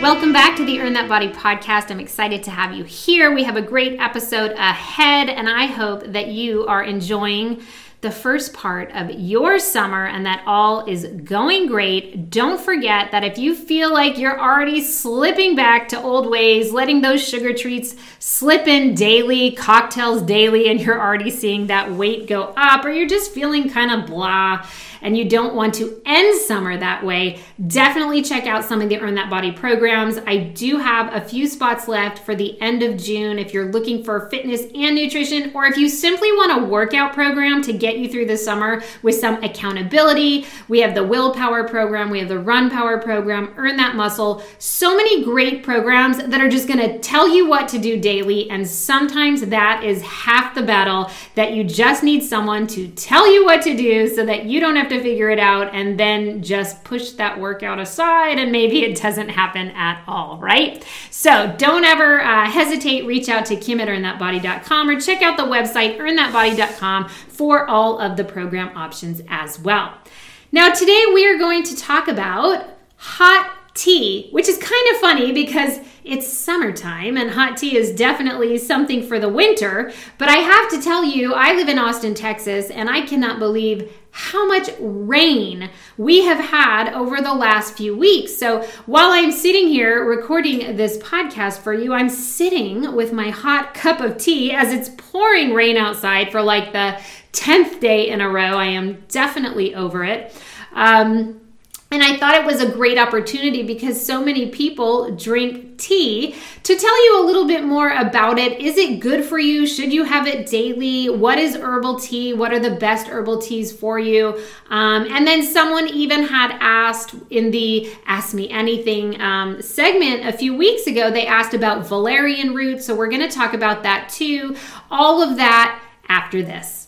Welcome back to the Earn That Body podcast. I'm excited to have you here. We have a great episode ahead, and I hope that you are enjoying the first part of your summer and that all is going great. Don't forget that if you feel like you're already slipping back to old ways, letting those sugar treats slip in daily, cocktails daily, and you're already seeing that weight go up, or you're just feeling kind of blah and you don't want to end summer that way, definitely check out some of the Earn That Body programs. I do have a few spots left for the end of June if you're looking for fitness and nutrition, or if you simply want a workout program to get you through the summer with some accountability. We have the Willpower program, we have the Run Power program, Earn That Muscle. So many great programs that are just gonna tell you what to do daily, and sometimes that is half the battle that you just need someone to tell you what to do so that you don't have to figure it out and then just push that workout aside and maybe it doesn't happen at all, right? So don't ever uh, hesitate. Reach out to Kim at earnthatbody.com or check out the website earnthatbody.com for all of the program options as well. Now, today we are going to talk about hot tea, which is kind of funny because it's summertime and hot tea is definitely something for the winter. But I have to tell you, I live in Austin, Texas, and I cannot believe how much rain we have had over the last few weeks. So while I'm sitting here recording this podcast for you, I'm sitting with my hot cup of tea as it's pouring rain outside for like the 10th day in a row. I am definitely over it. Um, and I thought it was a great opportunity because so many people drink tea to tell you a little bit more about it. Is it good for you? Should you have it daily? What is herbal tea? What are the best herbal teas for you? Um, and then someone even had asked in the Ask Me Anything um, segment a few weeks ago, they asked about valerian root. So we're going to talk about that too. All of that after this.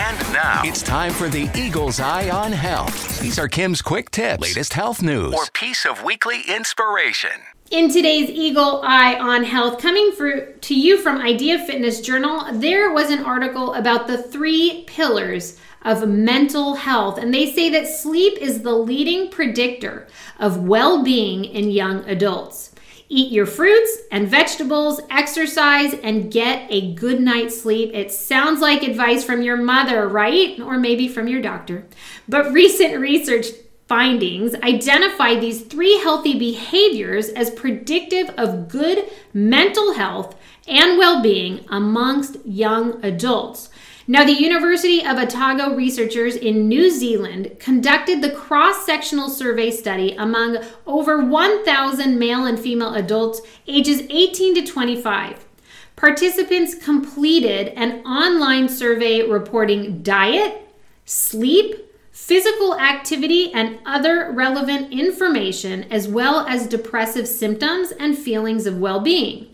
And now it's time for the Eagle's Eye on Health. These are Kim's quick tips, latest health news, or piece of weekly inspiration. In today's Eagle Eye on Health, coming for, to you from Idea Fitness Journal, there was an article about the three pillars of mental health. And they say that sleep is the leading predictor of well being in young adults. Eat your fruits and vegetables, exercise, and get a good night's sleep. It sounds like advice from your mother, right? Or maybe from your doctor. But recent research findings identify these three healthy behaviors as predictive of good mental health and well being amongst young adults. Now, the University of Otago researchers in New Zealand conducted the cross sectional survey study among over 1,000 male and female adults ages 18 to 25. Participants completed an online survey reporting diet, sleep, physical activity, and other relevant information, as well as depressive symptoms and feelings of well being.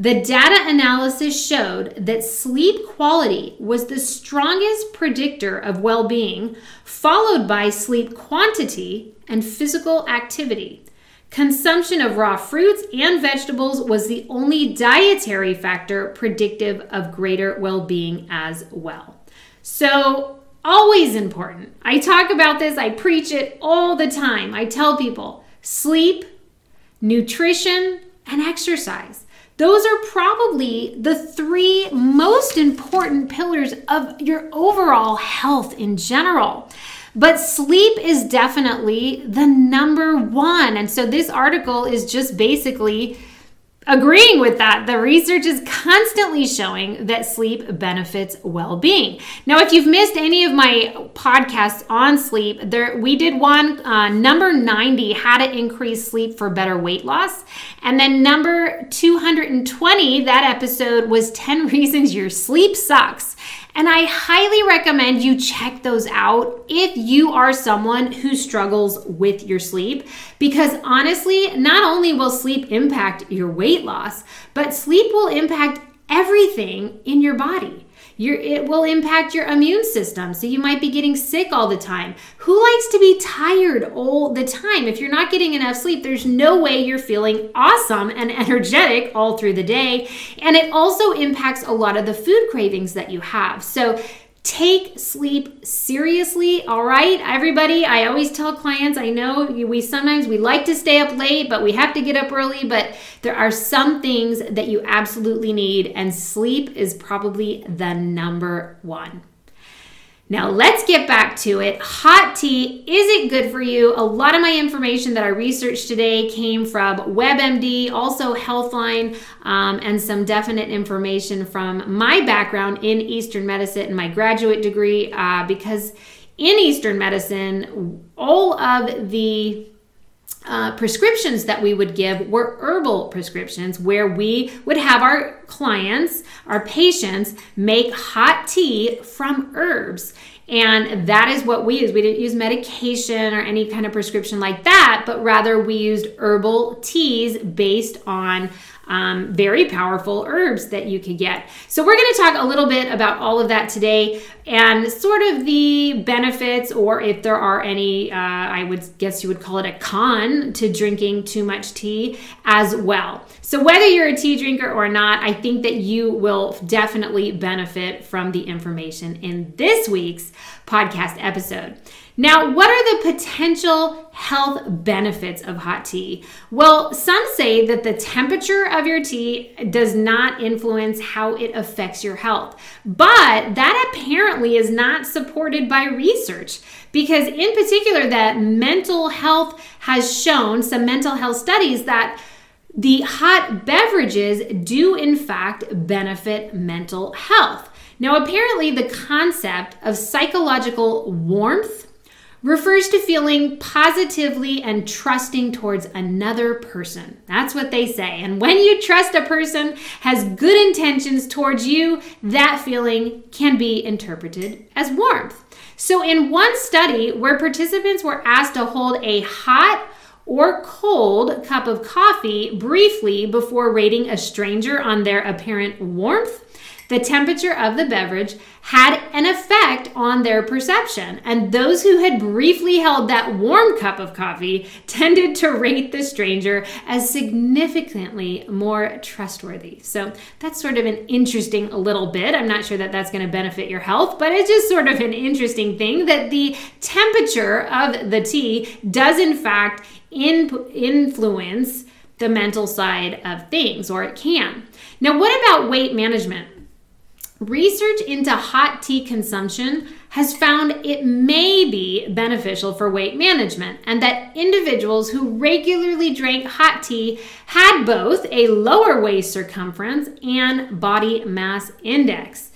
The data analysis showed that sleep quality was the strongest predictor of well being, followed by sleep quantity and physical activity. Consumption of raw fruits and vegetables was the only dietary factor predictive of greater well being as well. So, always important. I talk about this, I preach it all the time. I tell people sleep, nutrition, and exercise. Those are probably the three most important pillars of your overall health in general. But sleep is definitely the number one. And so this article is just basically agreeing with that. The research is constantly showing that sleep benefits well-being. Now, if you've missed any of my podcasts on sleep, there we did one uh, number 90 how to increase sleep for better weight loss, and then number 220 that episode was 10 reasons your sleep sucks. And I highly recommend you check those out if you are someone who struggles with your sleep. Because honestly, not only will sleep impact your weight loss, but sleep will impact everything in your body. It will impact your immune system. So you might be getting sick all the time. Who likes to be tired all the time? If you're not getting enough sleep, there's no way you're feeling awesome and energetic all through the day. And it also impacts a lot of the food cravings that you have. So take sleep seriously all right? Everybody i always tell clients i know we sometimes we like to stay up late but we have to get up early but there are some things that you absolutely need and sleep is probably the number one now, let's get back to it. Hot tea, is it good for you? A lot of my information that I researched today came from WebMD, also Healthline, um, and some definite information from my background in Eastern medicine and my graduate degree, uh, because in Eastern medicine, all of the uh, prescriptions that we would give were herbal prescriptions where we would have our clients, our patients, make hot tea from herbs. And that is what we use. We didn't use medication or any kind of prescription like that, but rather we used herbal teas based on um, very powerful herbs that you could get. So, we're going to talk a little bit about all of that today and sort of the benefits, or if there are any, uh, I would guess you would call it a con to drinking too much tea as well. So, whether you're a tea drinker or not, I think that you will definitely benefit from the information in this week's podcast episode. Now, what are the potential health benefits of hot tea? Well, some say that the temperature of your tea does not influence how it affects your health, but that apparently is not supported by research because, in particular, that mental health has shown some mental health studies that the hot beverages do, in fact, benefit mental health. Now, apparently, the concept of psychological warmth refers to feeling positively and trusting towards another person. That's what they say. And when you trust a person has good intentions towards you, that feeling can be interpreted as warmth. So, in one study where participants were asked to hold a hot or cold cup of coffee briefly before rating a stranger on their apparent warmth, the temperature of the beverage had an effect on their perception, and those who had briefly held that warm cup of coffee tended to rate the stranger as significantly more trustworthy. So that's sort of an interesting little bit. I'm not sure that that's going to benefit your health, but it's just sort of an interesting thing that the temperature of the tea does, in fact, in- influence the mental side of things, or it can. Now, what about weight management? Research into hot tea consumption has found it may be beneficial for weight management, and that individuals who regularly drank hot tea had both a lower waist circumference and body mass index.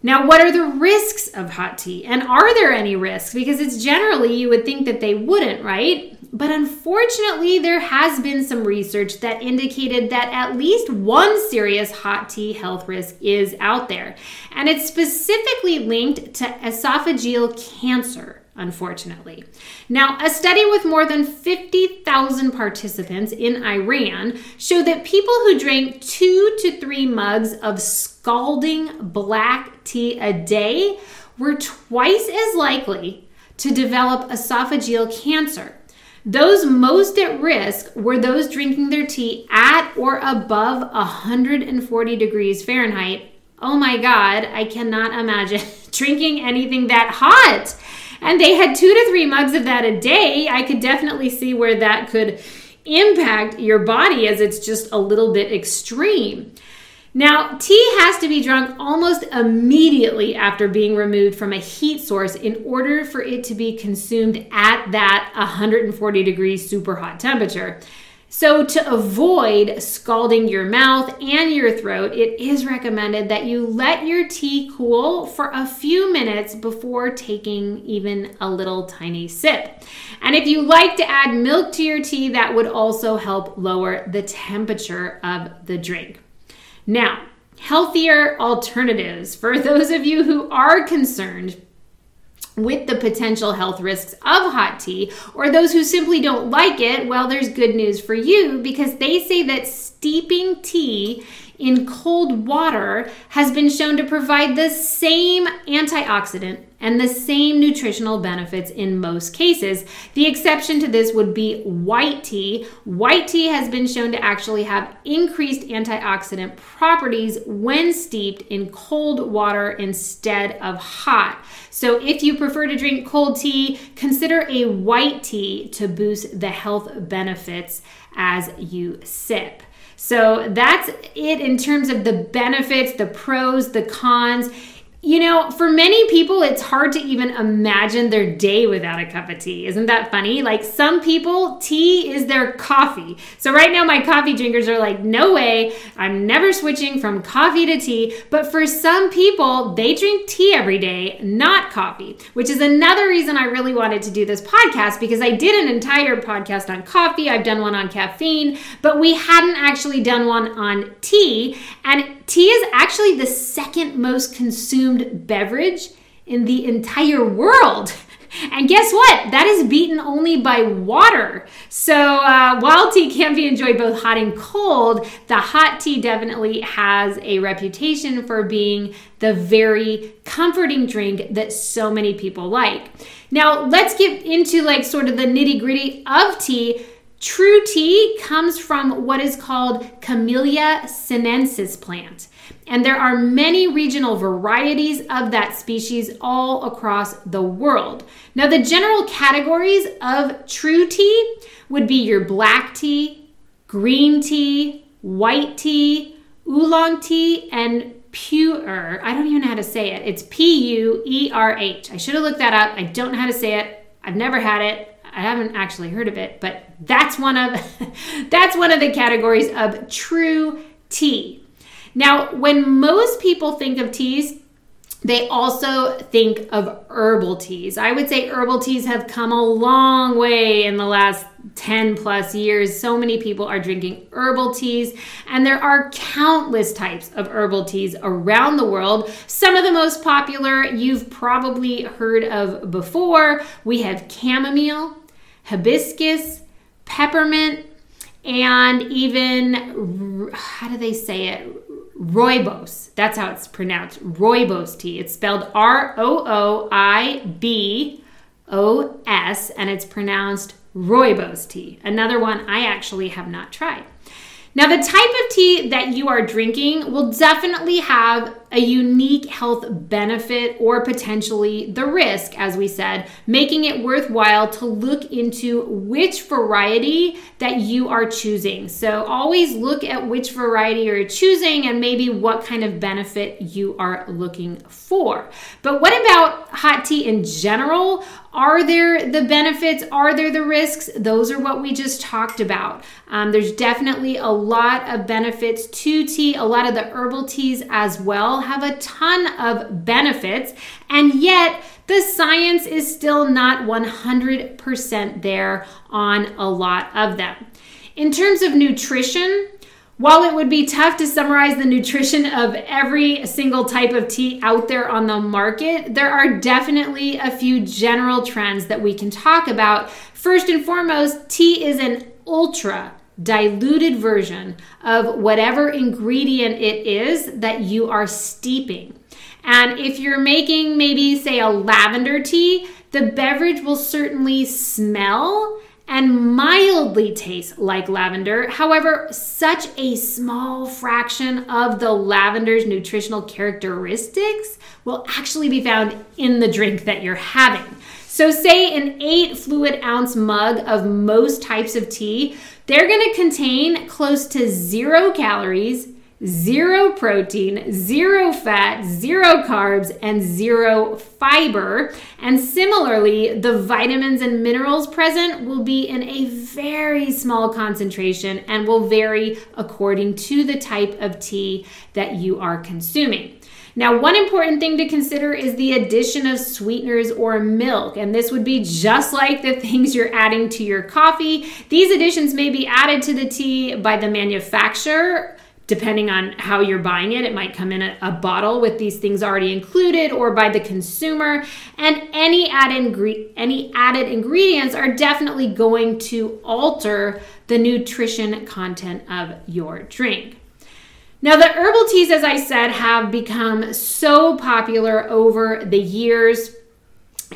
Now, what are the risks of hot tea? And are there any risks? Because it's generally you would think that they wouldn't, right? But unfortunately, there has been some research that indicated that at least one serious hot tea health risk is out there. And it's specifically linked to esophageal cancer, unfortunately. Now, a study with more than 50,000 participants in Iran showed that people who drank two to three mugs of scalding black tea a day were twice as likely to develop esophageal cancer those most at risk were those drinking their tea at or above 140 degrees Fahrenheit. Oh my God, I cannot imagine drinking anything that hot. And they had two to three mugs of that a day. I could definitely see where that could impact your body as it's just a little bit extreme. Now, tea has to be drunk almost immediately after being removed from a heat source in order for it to be consumed at that 140 degrees super hot temperature. So, to avoid scalding your mouth and your throat, it is recommended that you let your tea cool for a few minutes before taking even a little tiny sip. And if you like to add milk to your tea, that would also help lower the temperature of the drink. Now, healthier alternatives for those of you who are concerned with the potential health risks of hot tea, or those who simply don't like it, well, there's good news for you because they say that steeping tea in cold water has been shown to provide the same antioxidant and the same nutritional benefits in most cases. The exception to this would be white tea. White tea has been shown to actually have increased antioxidant properties when steeped in cold water instead of hot. So, if you prefer to drink cold tea, consider a white tea to boost the health benefits as you sip. So, that's it in terms of the benefits, the pros, the cons you know, for many people, it's hard to even imagine their day without a cup of tea. Isn't that funny? Like some people, tea is their coffee. So right now, my coffee drinkers are like, no way, I'm never switching from coffee to tea. But for some people, they drink tea every day, not coffee, which is another reason I really wanted to do this podcast because I did an entire podcast on coffee. I've done one on caffeine, but we hadn't actually done one on tea. And tea is actually the second most consumed beverage in the entire world. And guess what? That is beaten only by water. So uh, while tea can be enjoyed both hot and cold, the hot tea definitely has a reputation for being the very comforting drink that so many people like. Now, let's get into like sort of the nitty gritty of tea. True tea comes from what is called Camellia sinensis plant. And there are many regional varieties of that species all across the world. Now, the general categories of true tea would be your black tea, green tea, white tea, oolong tea, and pu'er. I don't even know how to say it. It's P U E R H. I should have looked that up. I don't know how to say it. I've never had it. I haven't actually heard of it, but that's one of that's one of the categories of true tea. Now, when most people think of teas, they also think of herbal teas. I would say herbal teas have come a long way in the last 10 plus years. So many people are drinking herbal teas, and there are countless types of herbal teas around the world. Some of the most popular you've probably heard of before. We have chamomile, hibiscus, peppermint, and even, how do they say it? Rooibos. That's how it's pronounced. Rooibos tea. It's spelled R O O I B O S and it's pronounced rooibos tea. Another one I actually have not tried. Now, the type of tea that you are drinking will definitely have a unique health benefit or potentially the risk, as we said, making it worthwhile to look into which variety that you are choosing. So, always look at which variety you're choosing and maybe what kind of benefit you are looking for. But what about hot tea in general? Are there the benefits? Are there the risks? Those are what we just talked about. Um, there's definitely a lot of benefits to tea, a lot of the herbal teas as well have a ton of benefits, and yet the science is still not 100% there on a lot of them. In terms of nutrition, while it would be tough to summarize the nutrition of every single type of tea out there on the market, there are definitely a few general trends that we can talk about. First and foremost, tea is an ultra diluted version of whatever ingredient it is that you are steeping. And if you're making maybe, say, a lavender tea, the beverage will certainly smell and mildly taste like lavender. However, such a small fraction of the lavender's nutritional characteristics will actually be found in the drink that you're having. So, say an eight fluid ounce mug of most types of tea, they're gonna contain close to zero calories, zero protein, zero fat, zero carbs, and zero fiber. And similarly, the vitamins and minerals present will be in a very small concentration and will vary according to the type of tea that you are consuming. Now, one important thing to consider is the addition of sweeteners or milk, and this would be just like the things you're adding to your coffee. These additions may be added to the tea by the manufacturer depending on how you're buying it. It might come in a, a, bottle with these things already included or by the consumer. And any added, any added ingredients are definitely going to alter the nutrition content of your drink. Now, the herbal teas, as I said, have become so popular over the years.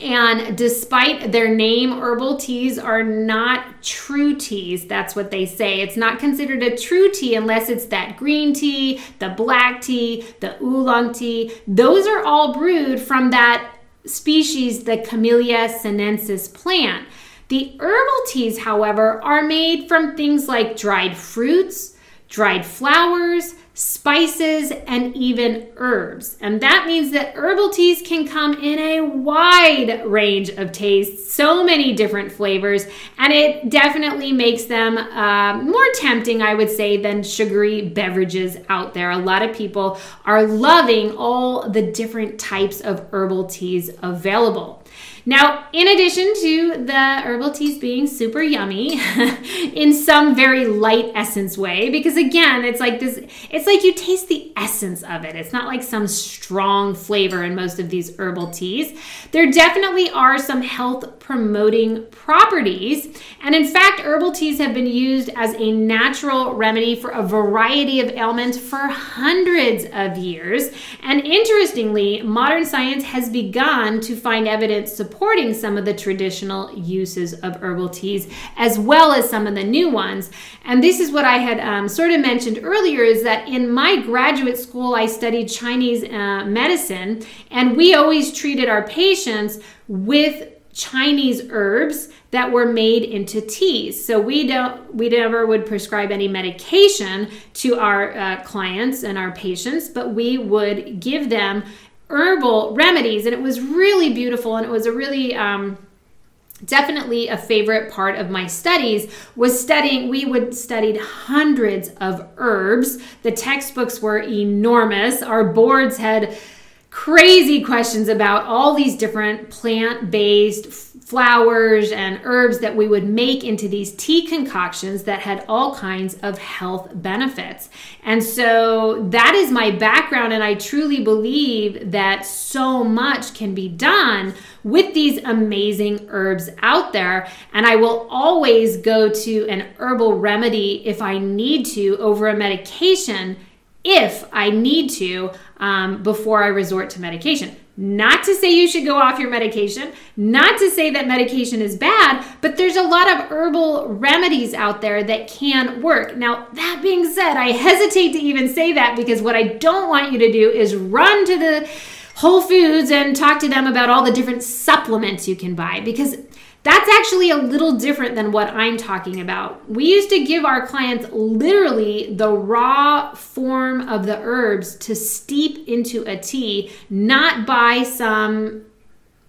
And despite their name, herbal teas are not true teas. That's what they say. It's not considered a true tea unless it's that green tea, the black tea, the oolong tea. Those are all brewed from that species, the Camellia sinensis plant. The herbal teas, however, are made from things like dried fruits, dried flowers, spices, and even herbs. And that means that herbal teas can come in a wide range of tastes, so many different flavors, and it definitely makes them uh, more tempting, I would say, than sugary beverages out there. A lot of people are loving all the different types of herbal teas available. Now, in addition to the herbal teas being super yummy in some very light essence way, because again, it's like this, it's like you taste the essence of it. It's not like some strong flavor in most of these herbal teas. There definitely are some health promoting properties. And in fact, herbal teas have been used as a natural remedy for a variety of ailments for hundreds of years. And interestingly, modern science has begun to find evidence supporting some of the traditional uses of herbal teas as well as some of the new ones. And this is what I had um, sort of mentioned earlier is that in my graduate school, I studied Chinese uh, medicine, and we always treated our patients with Chinese herbs that were made into teas. So we don't, we never would prescribe any medication to our uh, clients and our patients, but we would give them herbal remedies, and it was really beautiful, and it was a really um, definitely a favorite part of my studies was studying we would studied hundreds of herbs. The textbooks were enormous. Our boards had crazy questions about all these different plant-based flowers and herbs that we would make into these tea concoctions that had all kinds of health benefits. And so that is my background, and I truly believe that so much can be done with these amazing herbs out there. And I will always go to an herbal remedy if I need to over a medication if I need to um, before I resort to medication. Not to say you should go off your medication, not to say that medication is bad, but there's a lot of herbal remedies out there that can work. Now, that being said, I hesitate to even say that because what I don't want you to do is run to the Whole Foods and talk to them about all the different supplements you can buy because that's actually a little different than what I'm talking about. We used to give our clients literally the raw form of the herbs to steep into a tea, not buy some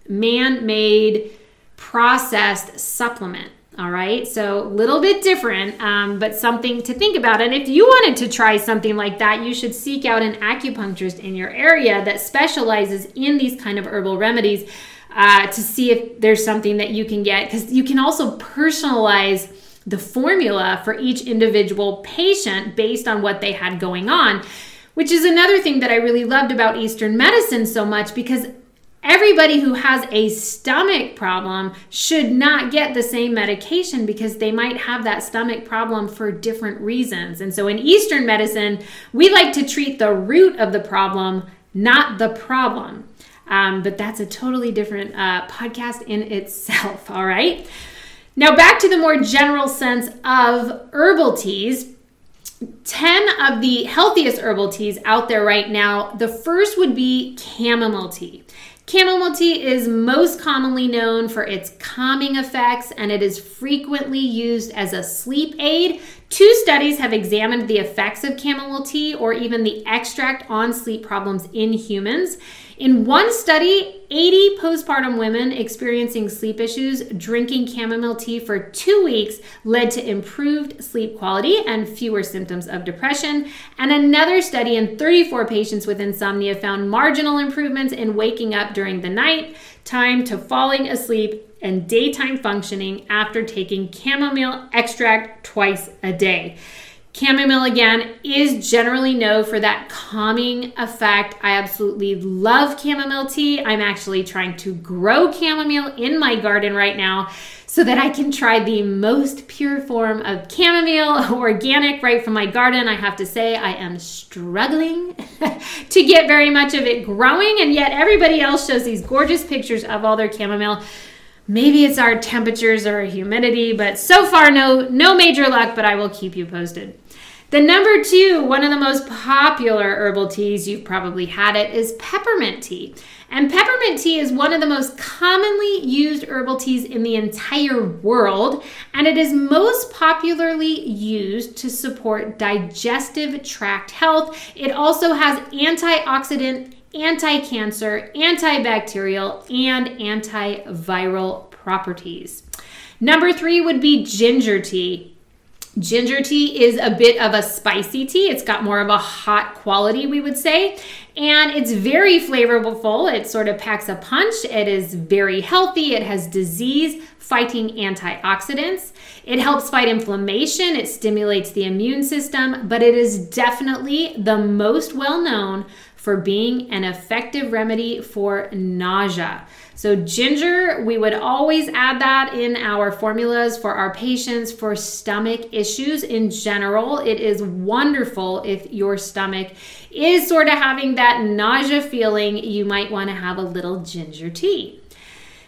man made processed supplement. All right, so a little bit different, um, but something to think about. And if you wanted to try something like that, you should seek out an acupuncturist in your area that specializes in these kind of herbal remedies uh, to see if there's something that you can get because you can also personalize the formula for each individual patient based on what they had going on, which is another thing that I really loved about Eastern medicine so much because everybody who has a stomach problem should not get the same medication because they might have that stomach problem for different reasons. And so in Eastern medicine, we like to treat the root of the problem, not the problem. Um, but that's a totally different uh, podcast in itself, all right? Now, back to the more general sense of herbal teas. 10 of the healthiest herbal teas out there right now. The first would be chamomile tea. Chamomile tea is most commonly known for its calming effects and it is frequently used as a sleep aid. Two studies have examined the effects of chamomile tea or even the extract on sleep problems in humans. In one study, 80 postpartum women experiencing sleep issues drinking chamomile tea for two weeks led to improved sleep quality and fewer symptoms of depression. And another study in 34 patients with insomnia found marginal improvements in waking up during the night, time to falling asleep, and daytime functioning after taking chamomile extract twice a day. Chamomile, again, is generally known for that calming effect. I absolutely love chamomile tea. I'm actually trying to grow chamomile in my garden right now so that I can try the most pure form of chamomile, organic, right from my garden. I have to say, I am struggling to get very much of it growing, and yet everybody else shows these gorgeous pictures of all their chamomile. Maybe it's our temperatures or humidity, but so far no no major luck, but I will keep you posted. The number two, one of the most popular herbal teas, you've probably had it, is peppermint tea. And peppermint tea is one of the most commonly used herbal teas in the entire world, and it is most popularly used to support digestive tract health. It also has antioxidant, anti cancer, antibacterial, and antiviral properties. Number three would be ginger tea. Ginger tea is a bit of a spicy tea. It's got more of a hot quality, we would say. And it's very flavorful. It sort of packs a punch. It is very healthy. It has disease fighting antioxidants. It helps fight inflammation. It stimulates the immune system. But it is definitely the most well known for being an effective remedy for nausea. So, ginger, we would always add that in our formulas for our patients for stomach issues in general. It is wonderful if your stomach is sort of having that nausea feeling, you might want to have a little ginger tea.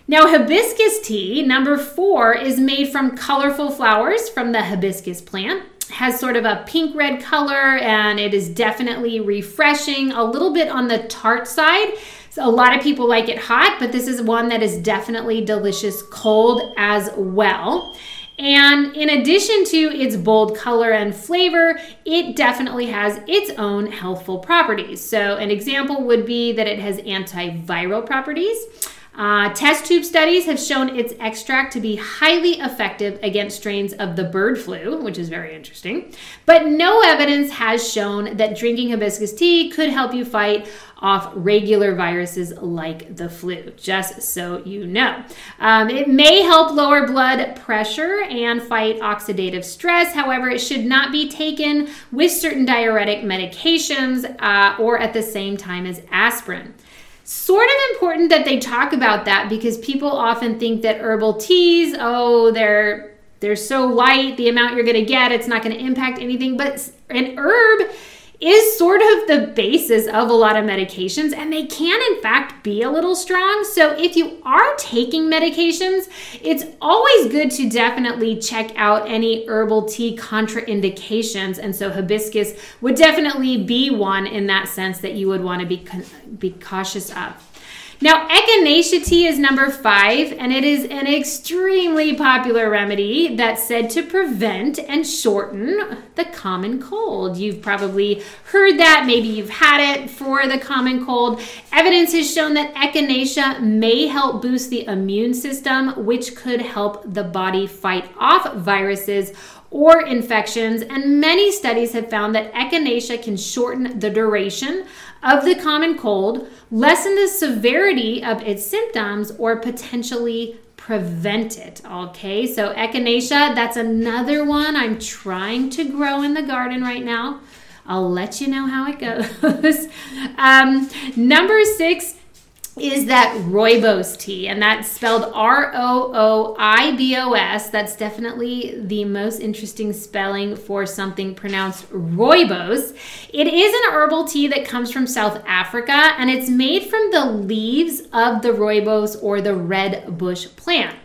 Now, hibiscus tea, number four, is made from colorful flowers from the hibiscus plant has sort of a pink red color and it is definitely refreshing, a little bit on the tart side. So a lot of people like it hot, but this is one that is definitely delicious cold as well. And in addition to its bold color and flavor, it definitely has its own healthful properties. So, an example would be that it has antiviral properties. Uh, test tube studies have shown its extract to be highly effective against strains of the bird flu, which is very interesting. But no evidence has shown that drinking hibiscus tea could help you fight off regular viruses like the flu, just so you know. Um, it may help lower blood pressure and fight oxidative stress. However, it should not be taken with certain diuretic medications uh, or at the same time as aspirin sort of important that they talk about that because people often think that herbal teas, oh, they're they're so light, the amount you're going to get, it's not going to impact anything, but an herb is sort of the basis of a lot of medications, and they can, in fact, be a little strong. So, if you are taking medications, it's always good to definitely check out any herbal tea contraindications. And so, hibiscus would definitely be one in that sense that you would want to be, be cautious of. Now, echinacea tea is number five, and it is an extremely popular remedy that's said to prevent and shorten the common cold. You've probably heard that, maybe you've had it for the common cold. Evidence has shown that echinacea may help boost the immune system, which could help the body fight off viruses or infections, and many studies have found that echinacea can shorten the duration of the common cold, lessen the severity of its symptoms, or potentially prevent it. Okay, so echinacea, that's another one I'm trying to grow in the garden right now. I'll let you know how it goes. um, number six is that rooibos tea, and that's spelled R O O I B O S. That's definitely the most interesting spelling for something pronounced rooibos. It is an herbal tea that comes from South Africa, and it's made from the leaves of the rooibos or the red bush plant.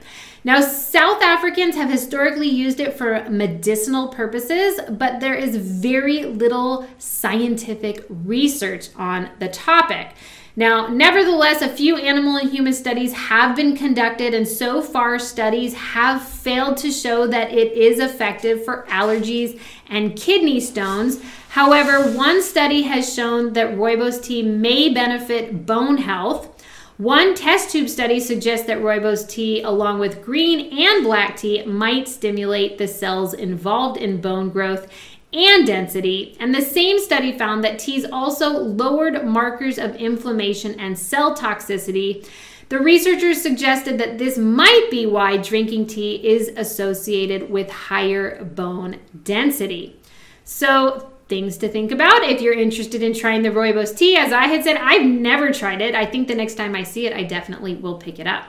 Now, South Africans have historically used it for medicinal purposes, but there is very little scientific research on the topic. Now, nevertheless, a few animal and human studies have been conducted, and so far, studies have failed to show that it is effective for allergies and kidney stones. However, one study has shown that rooibos tea may benefit bone health. One test tube study suggests that rooibos tea, along with green and black tea, might stimulate the cells involved in bone growth and density. And the same study found that teas also lowered markers of inflammation and cell toxicity. The researchers suggested that this might be why drinking tea is associated with higher bone density. So, things to think about if you're interested in trying the rooibos tea. As I had said, I've never tried it. I think the next time I see it, I definitely will pick it up.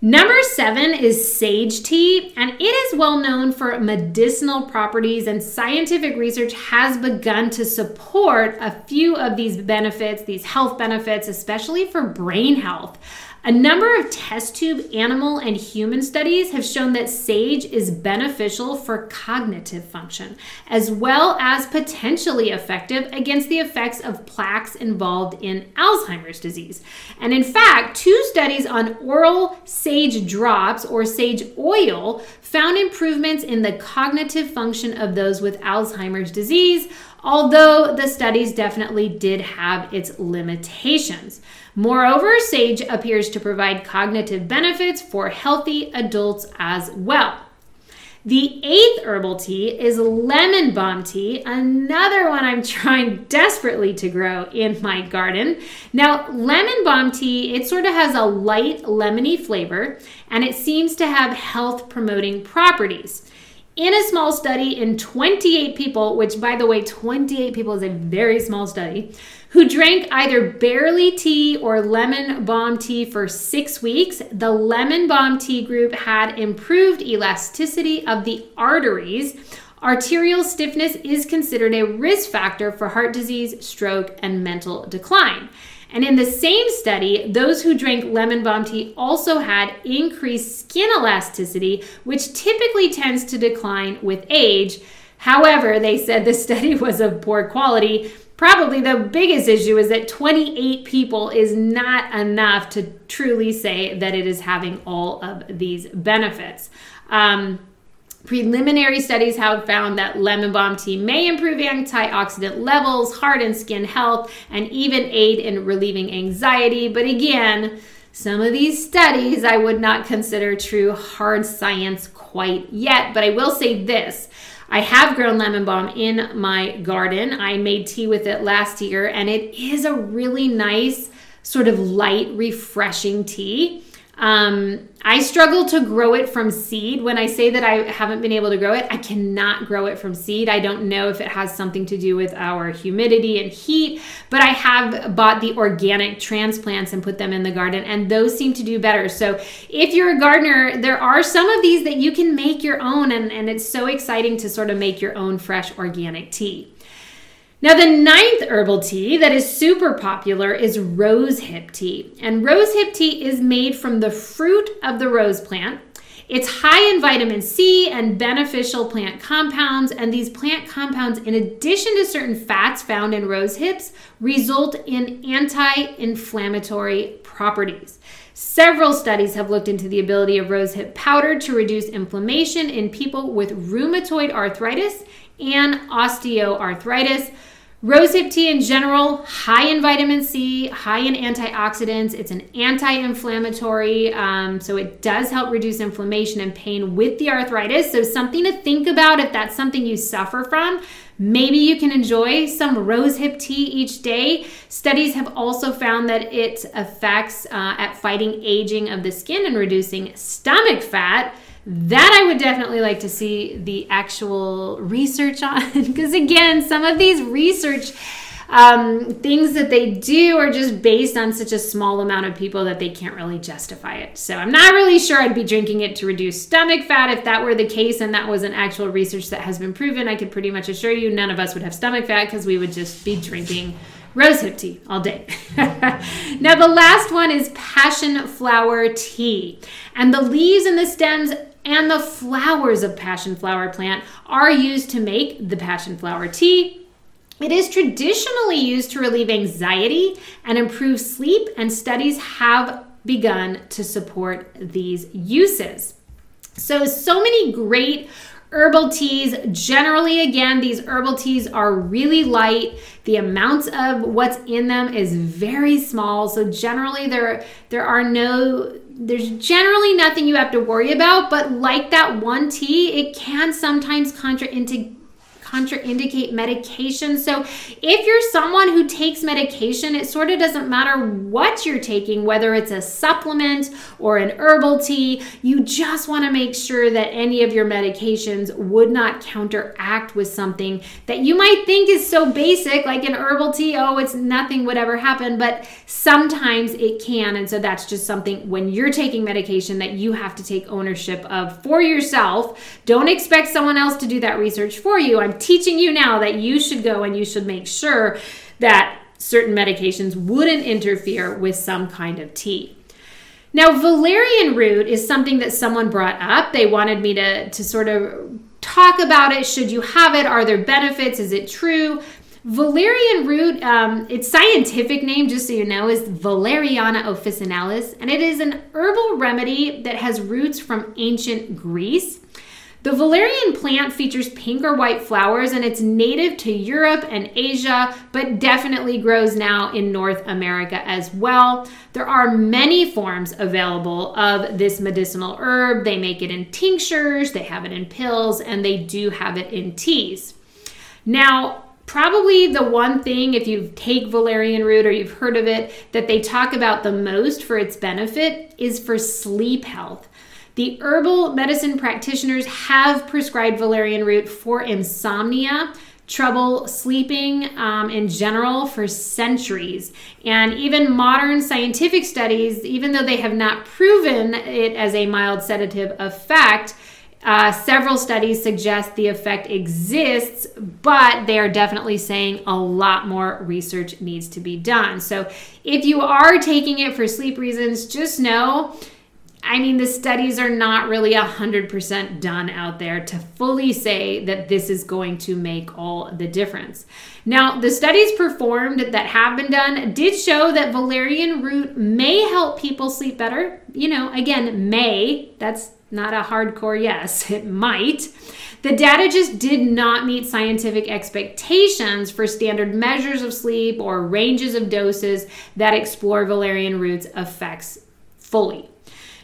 Number seven is sage tea, and it is well known for medicinal properties, and scientific research has begun to support a few of these benefits, these health benefits, especially for brain health. A number of test tube animal and human studies have shown that sage is beneficial for cognitive function, as well as potentially effective against the effects of plaques involved in Alzheimer's disease. And in fact, two studies on oral sage drops or sage oil found improvements in the cognitive function of those with Alzheimer's disease, although the studies definitely did have its limitations. Moreover, sage appears to provide cognitive benefits for healthy adults as well. The eighth herbal tea is lemon balm tea, another one I'm trying desperately to grow in my garden. Now, lemon balm tea, it sort of has a light lemony flavor and it seems to have health promoting properties. In a small study in 28 people, which by the way, 28 people is a very small study, who drank either barley tea or lemon balm tea for six weeks, the lemon balm tea group had improved elasticity of the arteries. Arterial stiffness is considered a risk factor for heart disease, stroke, and mental decline. And in the same study, those who drank lemon balm tea also had increased skin elasticity, which typically tends to decline with age. However, they said the study was of poor quality probably the biggest issue is that 28 people is not enough to truly say that it is having all of these benefits. Um, Preliminary studies have found that lemon balm tea may improve antioxidant levels, heart and skin health, and even aid in relieving anxiety. But again, some of these studies I would not consider true hard science quite yet. But I will say this I have grown lemon balm in my garden. I made tea with it last year, and it is a really nice, sort of light, refreshing tea. Um, I struggle to grow it from seed. When I say that I haven't been able to grow it, I cannot grow it from seed. I don't know if it has something to do with our humidity and heat, but I have bought the organic transplants and put them in the garden, and those seem to do better. So, if you're a gardener, there are some of these that you can make your own, and, and it's so exciting to sort of make your own fresh organic tea. Now, the ninth herbal tea that is super popular is rose hip tea. And rose hip tea is made from the fruit of the rose plant. It's high in vitamin C and beneficial plant compounds, and these plant compounds, in addition to certain fats found in rose hips, result in anti inflammatory properties. Several studies have looked into the ability of rosehip powder to reduce inflammation in people with rheumatoid arthritis and osteoarthritis. Rosehip tea in general, high in vitamin C, high in antioxidants. It's an anti inflammatory, um, so it does help reduce inflammation and pain with the arthritis. So, something to think about if that's something you suffer from. Maybe you can enjoy some rosehip tea each day. Studies have also found that it affects uh, at fighting aging of the skin and reducing stomach fat that I would definitely like to see the actual research on. Because again, some of these research um, things that they do are just based on such a small amount of people that they can't really justify it. So I'm not really sure I'd be drinking it to reduce stomach fat. If that were the case and that was an actual research that has been proven, I could pretty much assure you none of us would have stomach fat because we would just be drinking rosehip tea all day. now, the last one is passion flower tea. And the leaves and the stems and the flowers of passion flower plant are used to make the passion flower tea. It is traditionally used to relieve anxiety and improve sleep, and studies have begun to support these uses. So, so many great herbal teas generally again these herbal teas are really light the amounts of what's in them is very small so generally there there are no there's generally nothing you have to worry about, but like that one tea, it can sometimes contra- into, contraindicate medication. So, if you're someone who takes medication, it sort of doesn't matter what you're taking, whether it's a supplement or an herbal tea, you just want to make sure that any of your medications would not counteract with something that you might think is so basic, like an herbal tea. Oh, it's nothing would ever happen, but sometimes it can. And so, that's just something when you're taking medication that you have to take ownership of for yourself. Don't expect someone else to do that research for you. I'm teaching you now that you should go and you should make sure that certain medications wouldn't interfere with some kind of tea. Now, valerian root is something that someone brought up. They wanted me to, to sort of talk about it. Should you have it? Are there benefits? Is it true? Valerian root, um, its scientific name, just so you know, is Valeriana officinalis, and it is an herbal remedy that has roots from ancient Greece. The valerian plant features pink or white flowers and it's native to Europe and Asia, but definitely grows now in North America as well. There are many forms available of this medicinal herb. They make it in tinctures, they have it in pills, and they do have it in teas. Now, probably the one thing if you take valerian root or you've heard of it that they talk about the most for its benefit is for sleep health the herbal medicine practitioners have prescribed valerian root for insomnia, trouble sleeping um, in general for centuries. And even modern scientific studies, even though they have not proven it as a mild sedative effect, uh, several studies suggest the effect exists, but they are definitely saying a lot more research needs to be done. So, if you are taking it for sleep reasons, just know I mean, the studies are not really 100% done out there to fully say that this is going to make all the difference. Now, the studies performed that have been done did show that valerian root may help people sleep better. You know, again, may, that's not a hardcore yes, it might. The data just did not meet scientific expectations for standard measures of sleep or ranges of doses that explore valerian root's effects fully.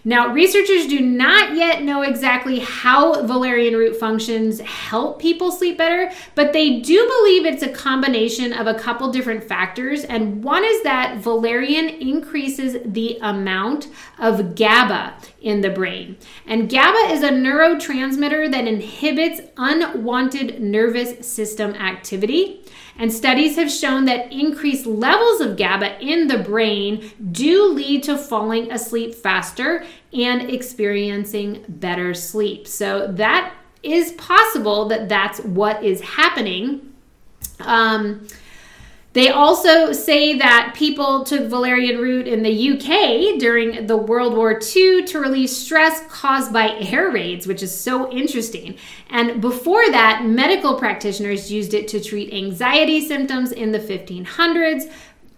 Now, researchers do not yet know exactly how valerian root functions help people sleep better, but they do believe it's a combination of a couple different factors. And one is that valerian increases the amount of GABA in the brain. And GABA is a neurotransmitter that inhibits unwanted nervous system activity. And studies have shown that increased levels of GABA in the brain do lead to falling asleep faster and experiencing better sleep. So that is possible that that's what is happening. Um, they also say that people took valerian root in the UK during the World War II to relieve stress caused by air raids, which is so interesting. And before that, medical practitioners used it to treat anxiety symptoms in the 1500s.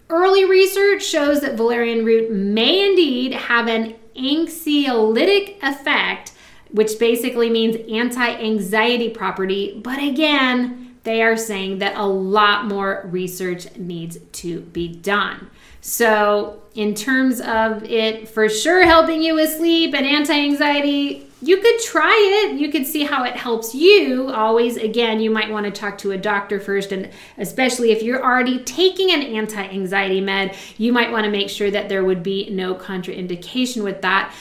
Early research shows that valerian root may indeed have an anxiolytic effect, which basically means anti anxiety property. But again, they are saying that a lot more research needs to be done. So, in terms of it for sure helping you with sleep and anti anxiety, you could try it. You could see how it helps you. Always, again, you might want to talk to a doctor first. And especially if you're already taking an anti anxiety med, you might want to make sure that there would be no contraindication with that.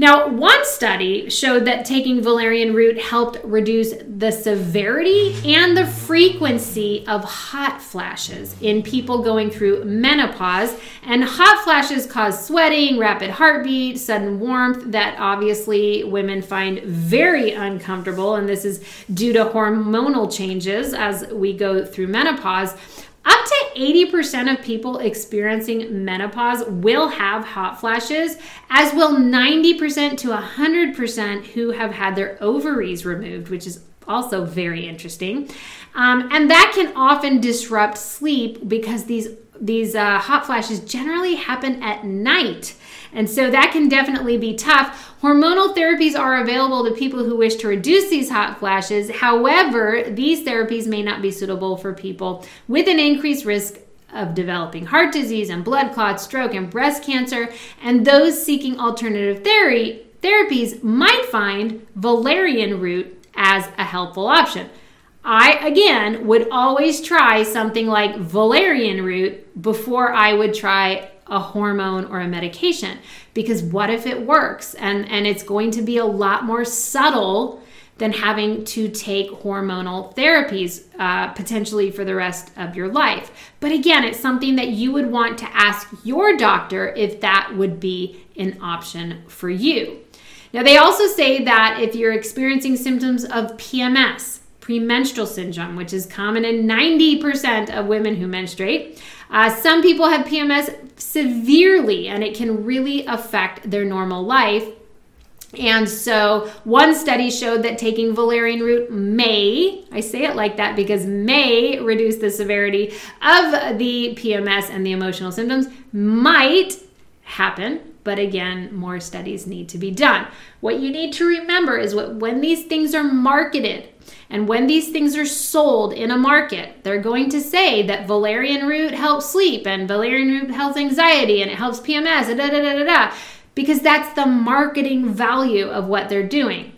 Now, one study showed that taking valerian root helped reduce the severity and the frequency of hot flashes in people going through menopause. And hot flashes cause sweating, rapid heartbeat, sudden warmth that obviously women find very uncomfortable. And this is due to hormonal changes as we go through menopause. Up to 80% of people experiencing menopause will have hot flashes, as will 90% to 100% who have had their ovaries removed, which is also very interesting. Um, and that can often disrupt sleep because these these uh, hot flashes generally happen at night. And so that can definitely be tough. Hormonal therapies are available to people who wish to reduce these hot flashes. However, these therapies may not be suitable for people with an increased risk of developing heart disease and blood clots, stroke, and breast cancer. And those seeking alternative therapies might find valerian root as a helpful option. I, again, would always try something like valerian root before I would try a hormone or a medication because what if it works and and it's going to be a lot more subtle than having to take hormonal therapies uh, potentially for the rest of your life. But again, it's something that you would want to ask your doctor if that would be an option for you. Now, they also say that if you're experiencing symptoms of PMS, premenstrual syndrome, which is common in 90% of women who menstruate, uh, some people have PMS severely and it can really affect their normal life. And so, one study showed that taking valerian root may, I say it like that because may reduce the severity of the PMS and the emotional symptoms, might happen. But again, more studies need to be done. What you need to remember is what when these things are marketed, and when these things are sold in a market, they're going to say that valerian root helps sleep and valerian root helps anxiety and it helps PMS, da da da da da, because that's the marketing value of what they're doing.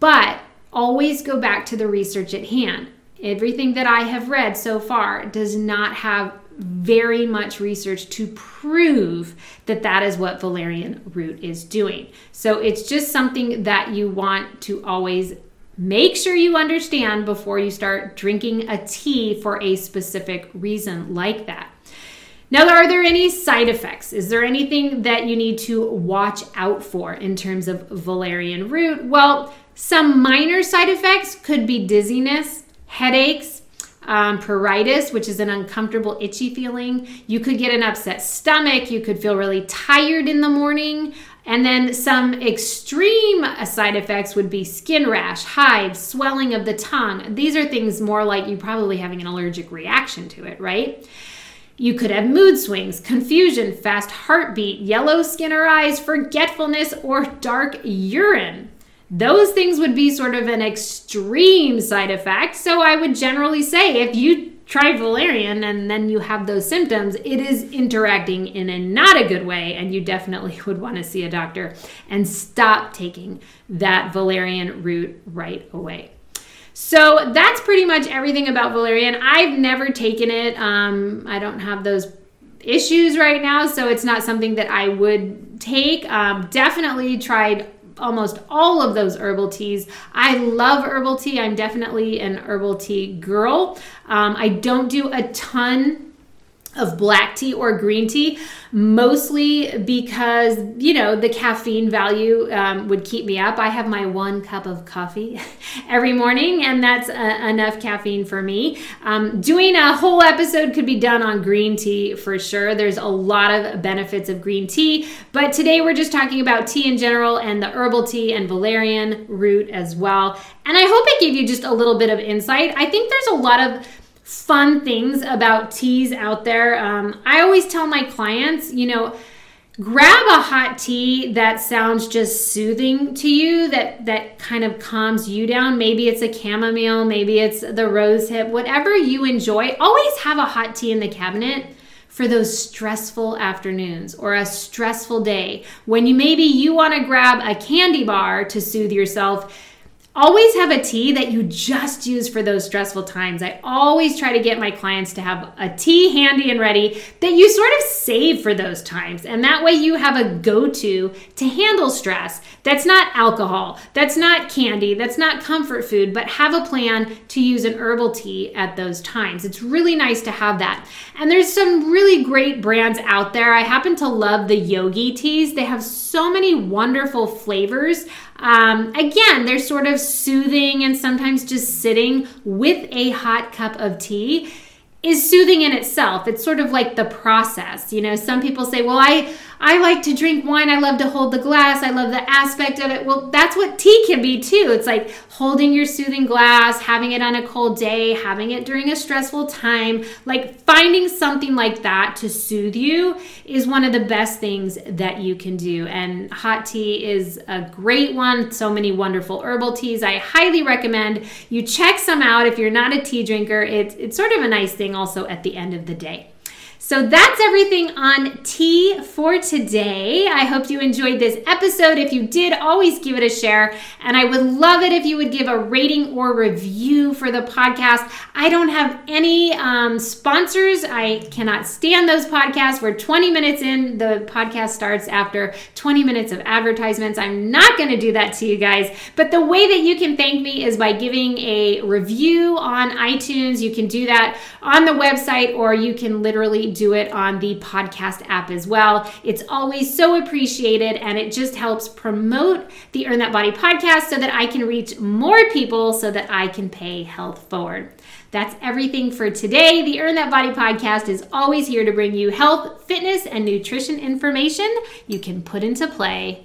But always go back to the research at hand. Everything that I have read so far does not have very much research to prove that that is what valerian root is doing. So it's just something that you want to always Make sure you understand before you start drinking a tea for a specific reason like that. Now, are there any side effects? Is there anything that you need to watch out for in terms of valerian root? Well, some minor side effects could be dizziness, headaches, um, pruritus, which is an uncomfortable, itchy feeling. You could get an upset stomach. You could feel really tired in the morning. And then some extreme side effects would be skin rash, hives, swelling of the tongue. These are things more like you probably having an allergic reaction to it, right? You could have mood swings, confusion, fast heartbeat, yellow skin or eyes, forgetfulness, or dark urine. Those things would be sort of an extreme side effect. So I would generally say if you try valerian and then you have those symptoms, it is interacting in a not a good way, and you definitely would want to see a doctor and stop taking that valerian root right away. So that's pretty much everything about valerian. I've never taken it. Um, I don't have those issues right now, so it's not something that I would take. Um, definitely tried almost all of those herbal teas. I love herbal tea. I'm definitely an herbal tea girl. Um, I don't do a ton of black tea or green tea, mostly because, you know, the caffeine value um, would keep me up. I have my one cup of coffee every morning, and that's uh, enough caffeine for me. Um, doing a whole episode could be done on green tea for sure. There's a lot of benefits of green tea, but today we're just talking about tea in general and the herbal tea and valerian root as well. And I hope it gave you just a little bit of insight. I think there's a lot of fun things about teas out there. Um, I always tell my clients, you know, grab a hot tea that sounds just soothing to you that that kind of calms you down. Maybe it's a chamomile maybe it's the rose hip whatever you enjoy. Always have a hot tea in the cabinet for those stressful afternoons or a stressful day when you maybe you want to grab a candy bar to soothe yourself Always have a tea that you just use for those stressful times. I always try to get my clients to have a tea handy and ready that you sort of save for those times. And that way you have a go to to handle stress. That's not alcohol, that's not candy, that's not comfort food, but have a plan to use an herbal tea at those times. It's really nice to have that. And there's some really great brands out there. I happen to love the yogi teas, they have so many wonderful flavors. Um, again, they're sort of soothing and sometimes just sitting with a hot cup of tea is soothing in itself. It's sort of like the process. You know, some people say, "Well, I I like to drink wine. I love to hold the glass. I love the aspect of it." Well, that's what tea can be too. It's like holding your soothing glass, having it on a cold day, having it during a stressful time. Like finding something like that to soothe you is one of the best things that you can do. And hot tea is a great one. So many wonderful herbal teas. I highly recommend you check some out if you're not a tea drinker. It's it's sort of a nice thing also at the end of the day. So that's everything on tea for today. I hope you enjoyed this episode. If you did, always give it a share. And I would love it if you would give a rating or review for the podcast. I don't have any um, sponsors. I cannot stand those podcasts We're 20 minutes in, the podcast starts after 20 minutes of advertisements. I'm not going to do that to you guys. But the way that you can thank me is by giving a review on iTunes. You can do that on the website, or you can literally do it on the podcast app as well. It's always so appreciated and it just helps promote the Earn That Body podcast so that I can reach more people so that I can pay health forward. That's everything for today. The Earn That Body podcast is always here to bring you health, fitness, and nutrition information you can put into play